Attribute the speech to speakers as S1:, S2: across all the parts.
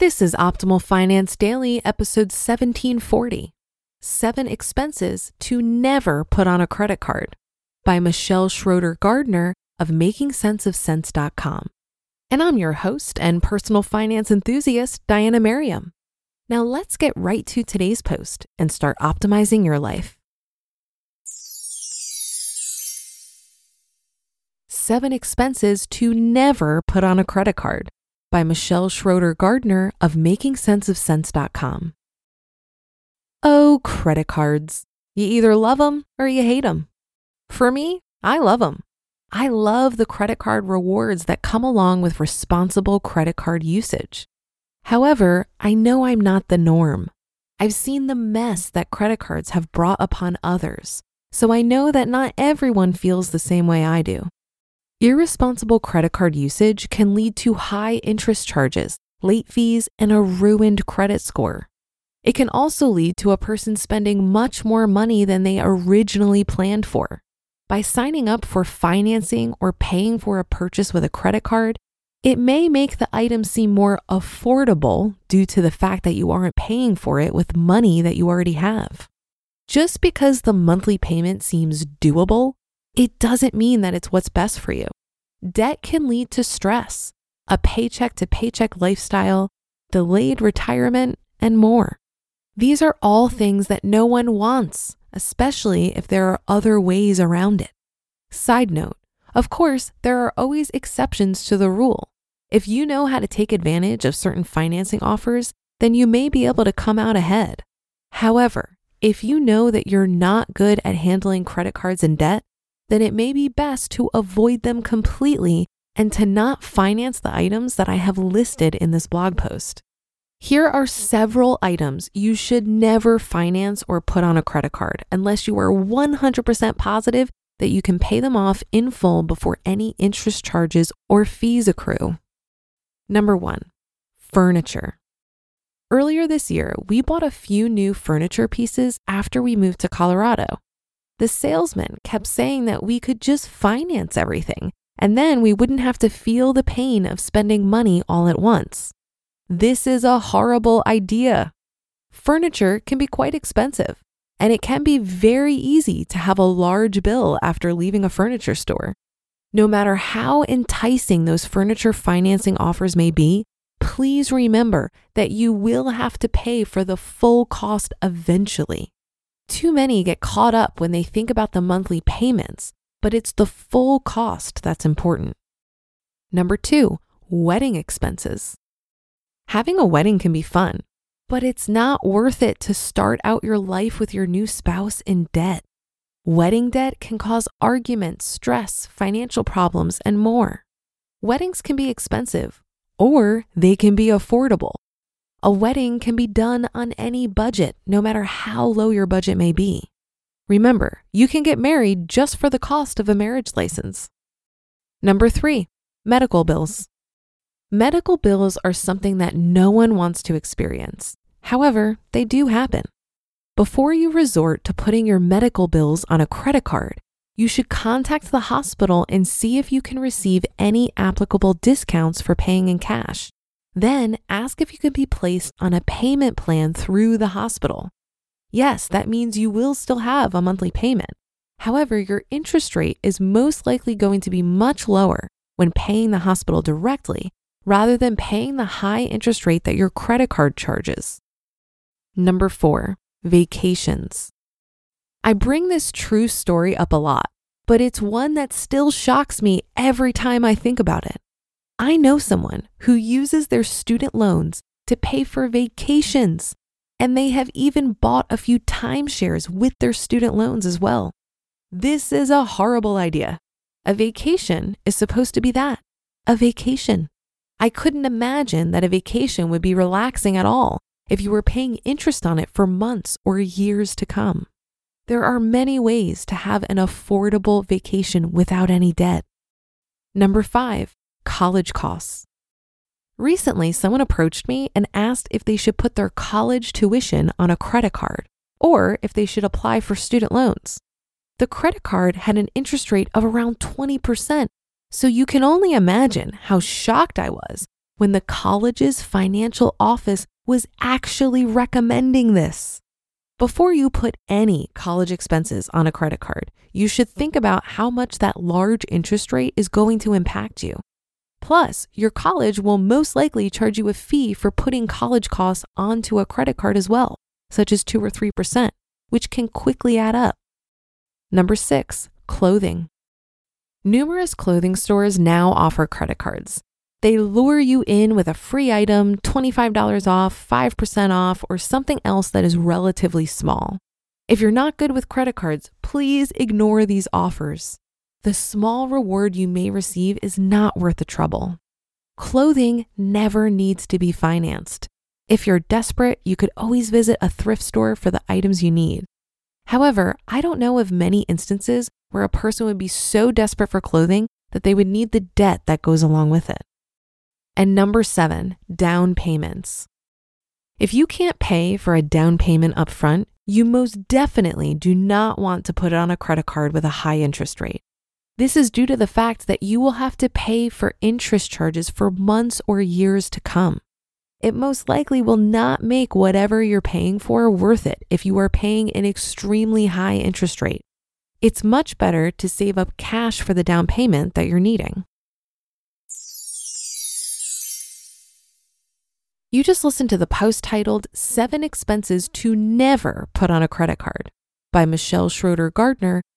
S1: This is Optimal Finance Daily, episode 1740 Seven Expenses to Never Put on a Credit Card by Michelle Schroeder Gardner of MakingSenseOfCents.com. And I'm your host and personal finance enthusiast, Diania Merriam. Now let's get right to today's post and start optimizing your life. Seven Expenses to Never Put on a Credit Card by Michelle Schroeder Gardner of MakingSenseOfCents.com. Oh, credit cards. You either love them or you hate them. For me, I love them. I love the credit card rewards that come along with responsible credit card usage. However, I know I'm not the norm. I've seen the mess that credit cards have brought upon others, so I know that not everyone feels the same way I do. Irresponsible credit card usage can lead to high interest charges, late fees, and a ruined credit score. It can also lead to a person spending much more money than they originally planned for. By signing up for financing or paying for a purchase with a credit card, it may make the item seem more affordable due to the fact that you aren't paying for it with money that you already have. Just because the monthly payment seems doable it doesn't mean that it's what's best for you. Debt can lead to stress, a paycheck to paycheck lifestyle, delayed retirement, and more. These are all things that no one wants, especially if there are other ways around it. Side note, of course, there are always exceptions to the rule. If you know how to take advantage of certain financing offers, then you may be able to come out ahead. However, if you know that you're not good at handling credit cards and debt, then it may be best to avoid them completely and to not finance the items that I have listed in this blog post. Here are several items you should never finance or put on a credit card unless you are 100% positive that you can pay them off in full before any interest charges or fees accrue. Number one, furniture. Earlier this year, we bought a few new furniture pieces after we moved to Colorado. The salesman kept saying that we could just finance everything, and then we wouldn't have to feel the pain of spending money all at once. This is a horrible idea. Furniture can be quite expensive, and it can be very easy to have a large bill after leaving a furniture store. No matter how enticing those furniture financing offers may be, please remember that you will have to pay for the full cost eventually. Too many get caught up when they think about the monthly payments, but it's the full cost that's important. Number two, wedding expenses. Having a wedding can be fun, but it's not worth it to start out your life with your new spouse in debt. Wedding debt can cause arguments, stress, financial problems, and more. Weddings can be expensive, or they can be affordable. A wedding can be done on any budget, no matter how low your budget may be. Remember, you can get married just for the cost of a marriage license. Number three, medical bills. Medical bills are something that no one wants to experience. However, they do happen. Before you resort to putting your medical bills on a credit card, you should contact the hospital and see if you can receive any applicable discounts for paying in cash. Then ask if you could be placed on a payment plan through the hospital. Yes, that means you will still have a monthly payment. However, your interest rate is most likely going to be much lower when paying the hospital directly rather than paying the high interest rate that your credit card charges. Number four, vacations. I bring this true story up a lot, but it's one that still shocks me every time I think about it. I know someone who uses their student loans to pay for vacations, and they have even bought a few timeshares with their student loans as well. This is a horrible idea. A vacation is supposed to be that a vacation. I couldn't imagine that a vacation would be relaxing at all if you were paying interest on it for months or years to come. There are many ways to have an affordable vacation without any debt. Number five, college costs. Recently, someone approached me and asked if they should put their college tuition on a credit card or if they should apply for student loans. The credit card had an interest rate of around 20%, so you can only imagine how shocked I was when the college's financial office was actually recommending this. Before you put any college expenses on a credit card, you should think about how much that large interest rate is going to impact you. Plus, your college will most likely charge you a fee for putting college costs onto a credit card as well, such as 2 or 3%, which can quickly add up. Number six, clothing. Numerous clothing stores now offer credit cards. They lure you in with a free item, $25 off, 5% off, or something else that is relatively small. If you're not good with credit cards, please ignore these offers. The small reward you may receive is not worth the trouble. Clothing never needs to be financed. If you're desperate, you could always visit a thrift store for the items you need. However, I don't know of many instances where a person would be so desperate for clothing that they would need the debt that goes along with it. And number seven, down payments. If you can't pay for a down payment up front, you most definitely do not want to put it on a credit card with a high interest rate. This is due to the fact that you will have to pay for interest charges for months or years to come. It most likely will not make whatever you're paying for worth it if you are paying an extremely high interest rate. It's much better to save up cash for the down payment that you're needing. You just listened to the post titled Seven Expenses to Never Put on a Credit Card by Michelle Schroeder Gardner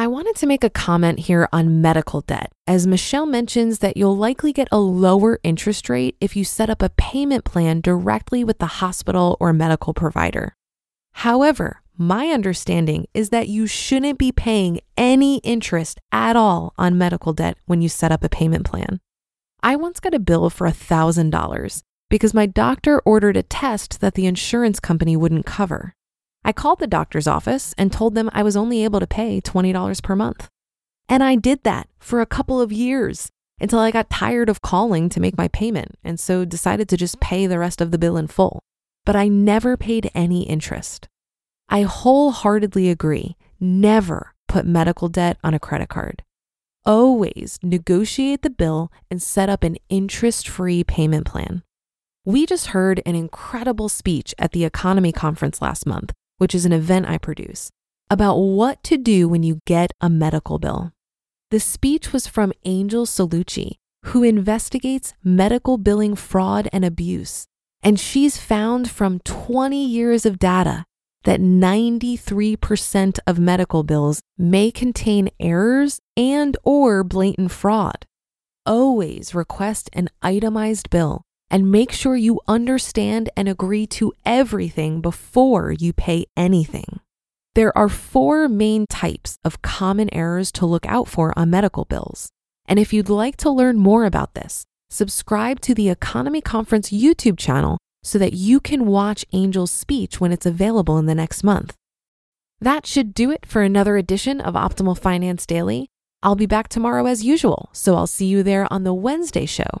S1: I wanted to make a comment here on medical debt, as Michelle mentions that you'll likely get a lower interest rate if you set up a payment plan directly with the hospital or medical provider. However, my understanding is that you shouldn't be paying any interest at all on medical debt when you set up a payment plan. I once got a bill for $1,000 because my doctor ordered a test that the insurance company wouldn't cover. I called the doctor's office and told them I was only able to pay $20 per month. And I did that for a couple of years until I got tired of calling to make my payment and so decided to just pay the rest of the bill in full. But I never paid any interest. I wholeheartedly agree never put medical debt on a credit card. Always negotiate the bill and set up an interest free payment plan. We just heard an incredible speech at the EconoMe Conference last month, which is an event I produce, about what to do when you get a medical bill. The speech was from Angel Cellucci, who investigates medical billing fraud and abuse. And she's found from 20 years of data that 93% of medical bills may contain errors and or blatant fraud. Always request an itemized bill and make sure you understand and agree to everything before you pay anything. There are four main types of common errors to look out for on medical bills. And if you'd like to learn more about this, subscribe to the EconoMe Conference YouTube channel so that you can watch Angel's speech when it's available in the next month. That should do it for another edition of Optimal Finance Daily. I'll be back tomorrow as usual, so I'll see you there on the Wednesday show